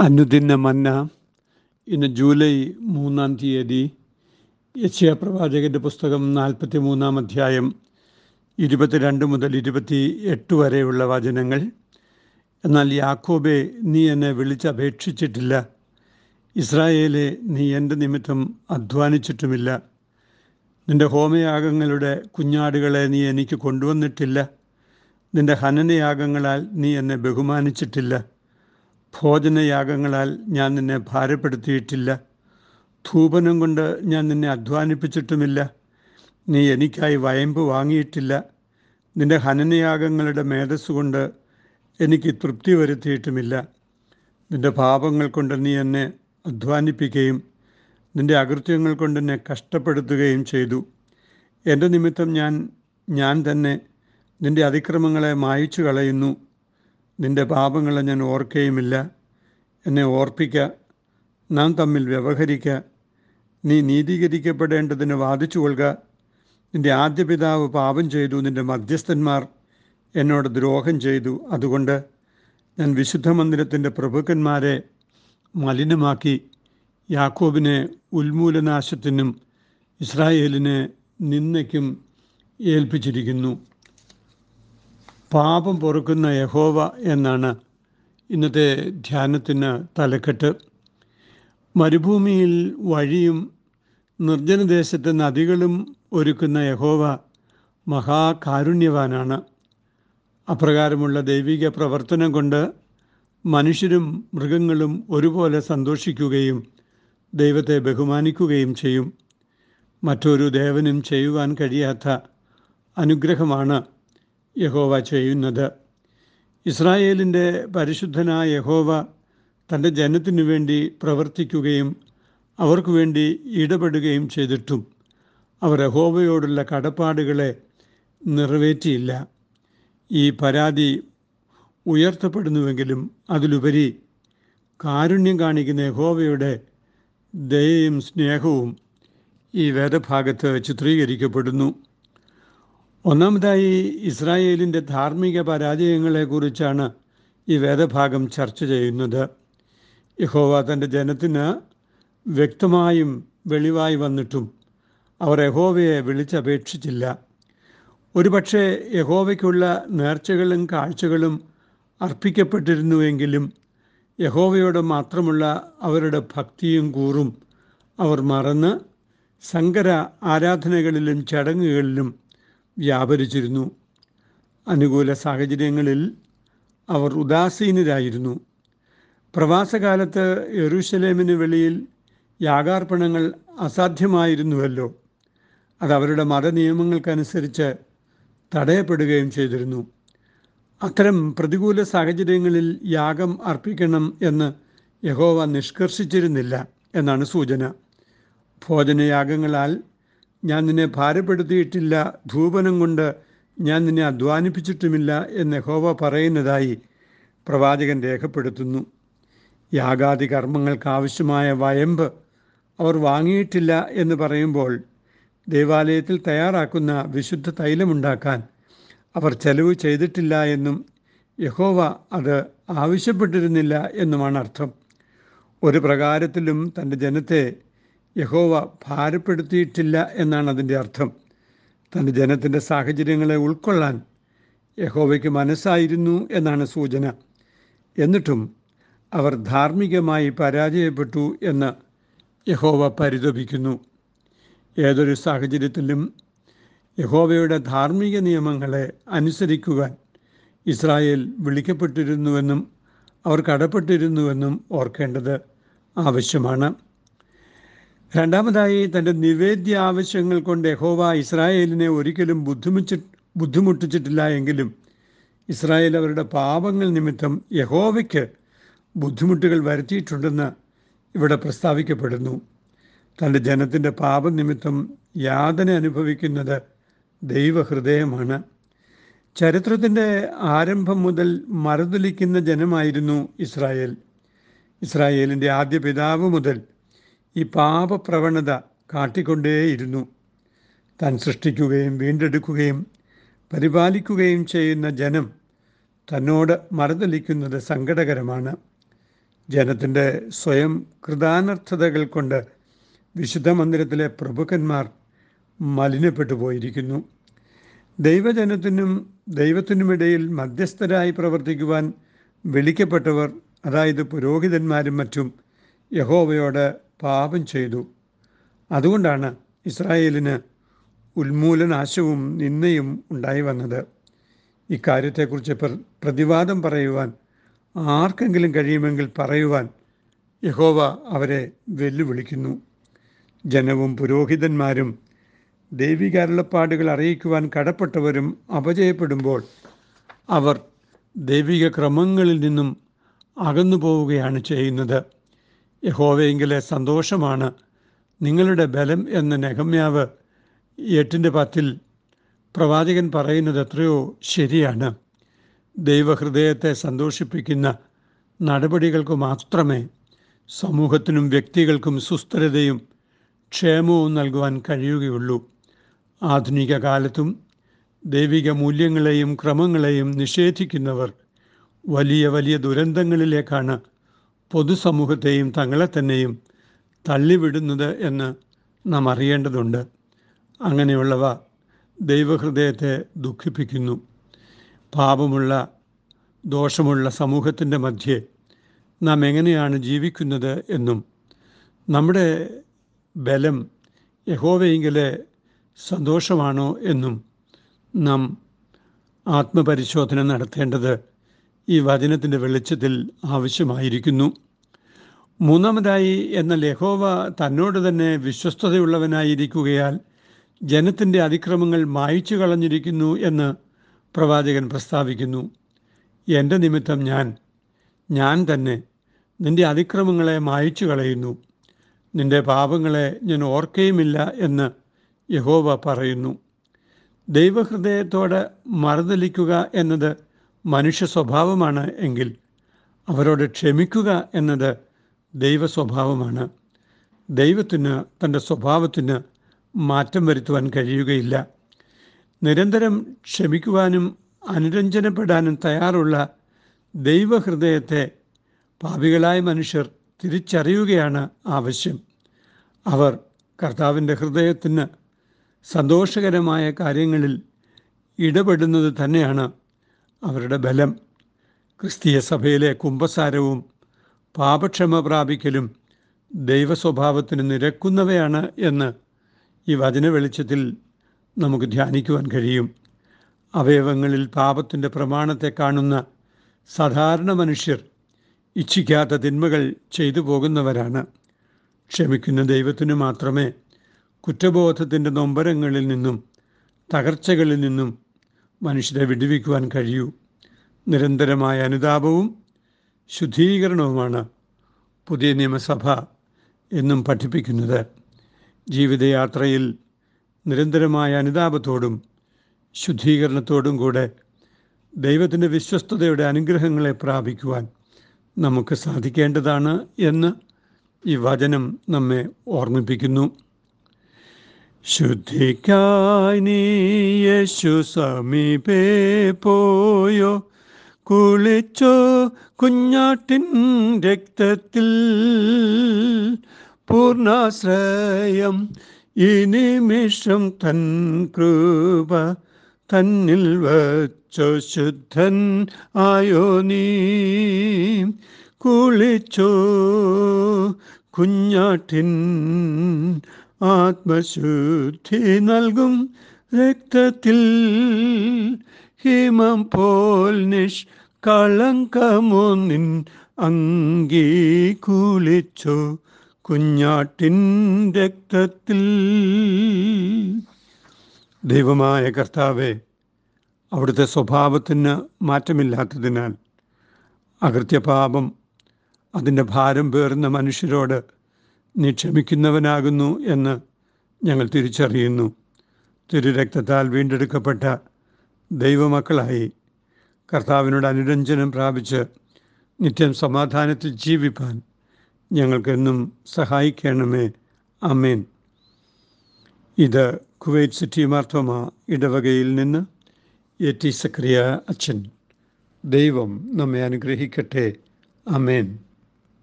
അനുദിന മന്ന ഇന്ന് ജൂലൈ മൂന്നാം തീയതി യശ്യ പ്രവാചകന്റെ പുസ്തകം നാൽപ്പത്തി മൂന്നാം അധ്യായം ഇരുപത്തിരണ്ട് മുതൽ ഇരുപത്തി എട്ട് വരെയുള്ള വചനങ്ങൾ. എന്നാൽ യാക്കോബെ നീ എന്നെ വിളിച്ചപേക്ഷിച്ചിട്ടില്ല. ഇസ്രായേലെ നീ എന്റെ നിമിത്തം അധ്വാനിച്ചിട്ടുമില്ല. നിന്റെ ഹോമയാഗങ്ങളുടെ കുഞ്ഞാടുകളെ നീ എനിക്ക് കൊണ്ടുവന്നിട്ടില്ല. നിന്റെ ഹനനയാഗങ്ങളാൽ നീ എന്നെ ബഹുമാനിച്ചിട്ടില്ല. ഭോജനയാഗങ്ങളാൽ ഞാൻ നിന്നെ ഭാരപ്പെടുത്തിയിട്ടില്ല. ധൂപനം കൊണ്ട് ഞാൻ നിന്നെ അധ്വാനിപ്പിച്ചിട്ടുമില്ല. നീ എനിക്കായി വയമ്പ് വാങ്ങിയിട്ടില്ല. നിന്റെ ഹനനയാഗങ്ങളുടെ മേധസ് കൊണ്ട് എനിക്ക് തൃപ്തി വരുത്തിയിട്ടുമില്ല. നിന്റെ പാപങ്ങൾ കൊണ്ട് നീ എന്നെ അധ്വാനിപ്പിക്കുകയും നിന്റെ അകൃത്യങ്ങൾ കൊണ്ട് എന്നെ കഷ്ടപ്പെടുത്തുകയും ചെയ്തു. എന്റെ നിമിത്തം ഞാൻ ഞാൻ തന്നെ നിന്റെ അതിക്രമങ്ങളെ മായച്ചു കളയുന്നു നിന്റെ പാപങ്ങളെ ഞാൻ ഓർക്കുകയുമില്ല എന്നെ ഓർപ്പിക്ക. നാം തമ്മിൽ വ്യവഹരിക്ക. നീ നീതീകരിക്കപ്പെടേണ്ടതിന് വാദിച്ചു കൊള്ളുക നിന്റെ ആദ്യ പിതാവ് പാപം ചെയ്തു നിന്റെ മധ്യസ്ഥന്മാർ എന്നോട് ദ്രോഹം ചെയ്തു. അതുകൊണ്ട് ഞാൻ വിശുദ്ധ മന്ദിരത്തിന്റെ പ്രഭുക്കന്മാരെ മലിനമാക്കി. യാക്കോബിനെ ഉൽമൂലനാശത്തിനും ഇസ്രായേലിനെ നിന്നയ്ക്കും ഏൽപ്പിച്ചിരിക്കുന്നു. പാപം പൊറുക്കുന്ന യഹോവ എന്നാണ് ഇന്നത്തെ ധ്യാനത്തിന് തലക്കെട്ട്. മരുഭൂമിയിൽ വഴിയും നിർജനദേശത്ത് നദികളും ഒരുക്കുന്ന യഹോവ മഹാകാരുണ്യവാനാണ്. അപ്രകാരമുള്ള ദൈവിക പ്രവർത്തനം കൊണ്ട് മനുഷ്യരും മൃഗങ്ങളും ഒരുപോലെ സന്തോഷിക്കുകയും ദൈവത്തെ ബഹുമാനിക്കുകയും ചെയ്യും. മറ്റൊരു ദേവനും ചെയ്യുവാൻ കഴിയാത്ത അനുഗ്രഹമാണ് യഹോവ ചെയ്യുന്നത്. ഇസ്രായേലിന്റെ പരിശുദ്ധനായ യഹോവ തന്റെ ജനത്തിനു വേണ്ടി പ്രവർത്തിക്കുകയും അവർക്കു വേണ്ടി ഇടപെടുകയും ചെയ്തിട്ടും അവർ യഹോവയോടുള്ള കടപ്പാടുകളെ നിറവേറ്റിയില്ല. ഈ പരാതി ഉയർത്തപ്പെടുന്നുവെങ്കിലും അതിലുപരി കാരുണ്യം കാണിക്കുന്ന യഹോവയുടെ ദയയും സ്നേഹവും ഈ വേദഭാഗത്ത് ചിത്രീകരിക്കപ്പെടുന്നു. ഒന്നാമതായി ഇസ്രായേലിന്റെ ധാർമ്മിക പരാജയങ്ങളെക്കുറിച്ചാണ് ഈ വേദഭാഗം ചർച്ച ചെയ്യുന്നത്. യഹോവ തന്റെ ജനത്തിന് വ്യക്തമായും വെളിവായി വന്നിട്ടും അവർ യഹോവയെ വിളിച്ചപേക്ഷിച്ചില്ല. ഒരുപക്ഷെ യഹോവയ്ക്കുള്ള നേർച്ചകളും കാഴ്ചകളും അർപ്പിക്കപ്പെട്ടിരുന്നുവെങ്കിലും യഹോവയോട് മാത്രമുള്ള അവരുടെ ഭക്തിയും കൂറും അവർ മറന്ന് സങ്കര ആരാധനകളിലും ചടങ്ങുകളിലും വ്യാപരിച്ചിരുന്നു. അനുകൂല സാഹചര്യങ്ങളിൽ അവർ ഉദാസീനരായിരുന്നു. പ്രവാസകാലത്ത് യെറൂശലേമിന് വെളിയിൽ യാഗാർപ്പണങ്ങൾ അസാധ്യമായിരുന്നുവല്ലോ. അത് അവരുടെ മതനിയമങ്ങൾക്കനുസരിച്ച് തടയപ്പെടുകയും ചെയ്തിരുന്നു. അത്തരം പ്രതികൂല സാഹചര്യങ്ങളിൽ യാഗം അർപ്പിക്കണം എന്ന് യഹോവ നിഷ്കർഷിച്ചിരുന്നില്ല എന്നാണ് സൂചന. ഭോജനയാഗങ്ങളാൽ ഞാൻ നിന്നെ ഭാരപ്പെടുത്തിയിട്ടില്ല ധൂപനം കൊണ്ട് ഞാൻ നിന്നെ അധ്വാനിപ്പിച്ചിട്ടുമില്ല എന്ന് ഹോവ പറയുന്നതായി പ്രവാചകൻ രേഖപ്പെടുത്തുന്നു. യാഗാദി കർമ്മങ്ങൾക്ക് ആവശ്യമായ വയമ്പ് അവർ വാങ്ങിയിട്ടില്ല എന്ന് പറയുമ്പോൾ ദേവാലയത്തിൽ തയ്യാറാക്കുന്ന വിശുദ്ധ തൈലമുണ്ടാക്കാൻ അവർ ചെലവ് ചെയ്തിട്ടില്ല എന്നും യഹോവ അത് ആവശ്യപ്പെട്ടിരുന്നില്ല എന്നുമാണ് അർത്ഥം. ഒരു പ്രകാരത്തിലും തന്റെ ജനത്തെ യഹോവ ഭാരപ്പെടുത്തിയിട്ടില്ല എന്നാണ് അതിന്റെ അർത്ഥം. തന്റെ ജനത്തിന്റെ സാഹചര്യങ്ങളെ ഉൾക്കൊള്ളാൻ യഹോവയ്ക്ക് മനസ്സായിരുന്നു എന്നാണ് സൂചന. എന്നിട്ടും അവർ ധാർമ്മികമായി പരാജയപ്പെട്ടു എന്ന് യഹോവ പരിതപിക്കുന്നു. ഏതൊരു സാഹചര്യത്തിലും യഹോവയുടെ ധാർമ്മിക നിയമങ്ങളെ അനുസരിക്കുവാൻ ഇസ്രായേൽ വിളിക്കപ്പെട്ടിരുന്നുവെന്നും അവർ കടപ്പെട്ടിരുന്നുവെന്നും ഓർക്കേണ്ടത് ആവശ്യമാണ്. രണ്ടാമതായി തന്റെ നിവേദ്യ ആവശ്യങ്ങൾ കൊണ്ട് യഹോവ ഇസ്രായേലിനെ ഒരിക്കലും ബുദ്ധിമുട്ടി ബുദ്ധിമുട്ടിച്ചിട്ടില്ല എങ്കിലും ഇസ്രായേൽ അവരുടെ പാപങ്ങൾ നിമിത്തം യഹോവയ്ക്ക് ബുദ്ധിമുട്ടുകൾ വരുത്തിയിട്ടുണ്ടെന്ന് ഇവിടെ പ്രസ്താവിക്കപ്പെടുന്നു. തന്റെ ജനത്തിന്റെ പാപനിമിത്തം യാതന അനുഭവിക്കുന്നത് ദൈവഹൃദയമാണ്. ചരിത്രത്തിന്റെ ആരംഭം മുതൽ മറുതലിക്കുന്ന ജനമായിരുന്നു ഇസ്രായേൽ. ഇസ്രായേലിന്റെ ആദ്യ പിതാവ് മുതൽ ഈ പാപപ്രവണത കാട്ടിക്കൊണ്ടേയിരുന്നു. താൻ സൃഷ്ടിക്കുകയും വീണ്ടെടുക്കുകയും പരിപാലിക്കുകയും ചെയ്യുന്ന ജനം തന്നോട് മറുതലിക്കുന്നത് സങ്കടകരമാണ്. ജനത്തിന്റെ സ്വയം കൃതാനർത്ഥതകൾ കൊണ്ട് വിശുദ്ധ മന്ദിരത്തിലെ പ്രഭുക്കന്മാർ മലിനപ്പെട്ടു പോയിരിക്കുന്നു. ദൈവജനത്തിനും ദൈവത്തിനുമിടയിൽ മധ്യസ്ഥരായി പ്രവർത്തിക്കുവാൻ വിളിക്കപ്പെട്ടവർ അതായത് പുരോഹിതന്മാരും മറ്റും യഹോവയോട് പാപം ചെയ്തു. അതുകൊണ്ടാണ് ഇസ്രായേലിന് ഉന്മൂലനാശവും നിന്നയും ഉണ്ടായി വന്നത്. ഇക്കാര്യത്തെക്കുറിച്ച് പ്രതിവാദം പറയുവാൻ ആർക്കെങ്കിലും കഴിയുമെങ്കിൽ പറയുവാൻ യഹോവ അവരെ വെല്ലുവിളിക്കുന്നു. ജനവും പുരോഹിതന്മാരും ദൈവിക അരുളപ്പാടുകൾ അറിയിക്കുവാൻ കടപ്പെട്ടവരും അപജയപ്പെടുമ്പോൾ അവർ ദൈവിക ക്രമങ്ങളിൽ നിന്നും അകന്നു പോവുകയാണ് ചെയ്യുന്നത്. യഹോവയെങ്കിലെ സന്തോഷമാണ്. നിങ്ങളുടെ ബലം എന്ന നെഹമ്യാവ് എട്ടിന്റെ പത്തിൽ പ്രവാചകൻ പറയുന്നത് എത്രയോ ശരിയാണ്. ദൈവഹൃദയത്തെ സന്തോഷിപ്പിക്കുന്ന നടപടികൾക്ക് മാത്രമേ സമൂഹത്തിനും വ്യക്തികൾക്കും സുസ്ഥിരതയും ക്ഷേമവും നൽകുവാൻ കഴിയുകയുള്ളൂ. ആധുനിക കാലത്തും ദൈവിക മൂല്യങ്ങളെയും ക്രമങ്ങളെയും നിഷേധിക്കുന്നവർ വലിയ വലിയ ദുരന്തങ്ങളിലേക്കാണ് പൊതുസമൂഹത്തെയും തങ്ങളെ തന്നെയും തള്ളിവിടുന്നത് എന്ന് നാം അറിയേണ്ടതുണ്ട്. അങ്ങനെയുള്ളവ ദൈവഹൃദയത്തെ ദുഃഖിപ്പിക്കുന്നു. പാപമുള്ള ദോഷമുള്ള സമൂഹത്തിന്റെ മധ്യേ നാം എങ്ങനെയാണ് ജീവിക്കുന്നത് എന്നും നമ്മുടെ ബലം യഹോവയെങ്കിലെ സന്തോഷമാണോ എന്നും നാം ആത്മപരിശോധന നടത്തേണ്ടത് ഈ വചനത്തിന്റെ വെളിച്ചത്തിൽ ആവശ്യമായിരിക്കുന്നു. മൂന്നാമതായി എന്ന യഹോവ തന്നോട് തന്നെ വിശ്വസ്തതയുള്ളവനായിരിക്കുകയാൽ ജനത്തിന്റെ അതിക്രമങ്ങൾ മായ്ച്ചു കളഞ്ഞിരിക്കുന്നു എന്ന് പ്രവാചകൻ പ്രസ്താവിക്കുന്നു. എന്റെ നിമിത്തം ഞാൻ ഞാൻ തന്നെ നിന്റെ അതിക്രമങ്ങളെ മായ്ച്ചു കളയുന്നു. നിന്റെ പാപങ്ങളെ ഞാൻ ഓർക്കുകയുമില്ല എന്ന് യഹോവ പറയുന്നു. ദൈവഹൃദയത്തോടെ മറുതലിക്കുക എന്നത് മനുഷ്യ സ്വഭാവമാണ് എങ്കിൽ അവരോട് ക്ഷമിക്കുക എന്നത് ദൈവ സ്വഭാവമാണ് ദൈവത്തിന് തന്റെ സ്വഭാവത്തിന് മാറ്റം വരുത്തുവാൻ കഴിയുകയില്ല. നിരന്തരം ക്ഷമിക്കുവാനും അനുരഞ്ജനപ്പെടാനും തയ്യാറുള്ള ദൈവഹൃദയത്തെ പാപികളായ മനുഷ്യർ തിരിച്ചറിയുകയാണ് ആവശ്യം. അവർ കർത്താവിന്റെ ഹൃദയത്തിന് സന്തോഷകരമായ കാര്യങ്ങളിൽ ഇടപെടുന്നത് തന്നെയാണ് അവരുടെ ബലം ക്രിസ്തീയ സഭയിലെ കുംഭസാരവും പാപക്ഷമ പ്രാപിക്കലും ദൈവസ്വഭാവത്തിന് നിരക്കുന്നവയാണ് എന്ന് ഈ വചന വെളിച്ചത്തിൽ നമുക്ക് ധ്യാനിക്കുവാൻ കഴിയും. അവയവങ്ങളിൽ പാപത്തിന്റെ പ്രമാണത്തെ കാണുന്ന സാധാരണ മനുഷ്യർ ഇച്ഛിക്കാത്ത തിന്മകൾ ചെയ്തു പോകുന്നവരാണ്. ക്ഷമിക്കുന്ന ദൈവത്തിനു മാത്രമേ കുറ്റബോധത്തിന്റെ നൊമ്പരങ്ങളിൽ നിന്നും തകർച്ചകളിൽ നിന്നും മനുഷ്യരെ വിടുവിക്കുവാൻ കഴിയൂ. നിരന്തരമായ അനുതാപവും ശുദ്ധീകരണവുമാണ് പുതിയ നിയമസഭ എന്നും പഠിപ്പിക്കുന്നത്. ജീവിതയാത്രയിൽ നിരന്തരമായ അനുതാപത്തോടും ശുദ്ധീകരണത്തോടും കൂടെ ദൈവത്തിന്റെ വിശ്വസ്തതയുടെ അനുഗ്രഹങ്ങളെ പ്രാപിക്കുവാൻ നമുക്ക് സാധിക്കേണ്ടതാണ് എന്ന് ഈ വചനം നമ്മെ ഓർമ്മിപ്പിക്കുന്നു. ശുദ്ധിക്കായി യേശു സമീപേ പോയോ കുളിച്ചോ കുഞ്ഞാട്ടിൻ രക്തത്തിൽ. പൂർണാശ്രയം ഈ നിമിഷം തൻ കൃപ തന്നിൽ വച്ചോ ശുദ്ധൻ ആയോ നീ കുളിച്ചോ കുഞ്ഞാട്ടിൻ ആത്മശുദ്ധി നൽകും രക്തത്തിൽ. ഹിമം പോൽ നിഷ് നിൻ അങ്കി കുഞ്ഞാട്ടിൻ രക്തത്തിൽ. ദൈവമായ കർത്താവെ അവിടുത്തെ സ്വഭാവത്തിന് മാറ്റമില്ലാത്തതിനാൽ അകൃത്യപാപം അതിന്റെ ഭാരം പേറുന്ന മനുഷ്യരോട് നീ ക്ഷമിക്കുന്നവനാകുന്നു എന്ന് ഞങ്ങൾ തിരിച്ചറിയുന്നു. തിരുരക്തത്താൽ വീണ്ടെടുക്കപ്പെട്ട ദൈവമക്കളായി കർത്താവിനോട് അനുരഞ്ജനം പ്രാപിച്ച് നിത്യം സമാധാനത്തിൽ ജീവിപ്പാൻ ഞങ്ങൾക്കെന്നും സഹായിക്കണമേ. അമേൻ ഇത് കുവൈറ്റ് സിറ്റി മാർത്തോമ ഇടവകയിൽ നിന്ന് എ ടി സക്രിയ അച്ഛൻ. ദൈവം നമ്മെ അനുഗ്രഹിക്കട്ടെ. അമേൻ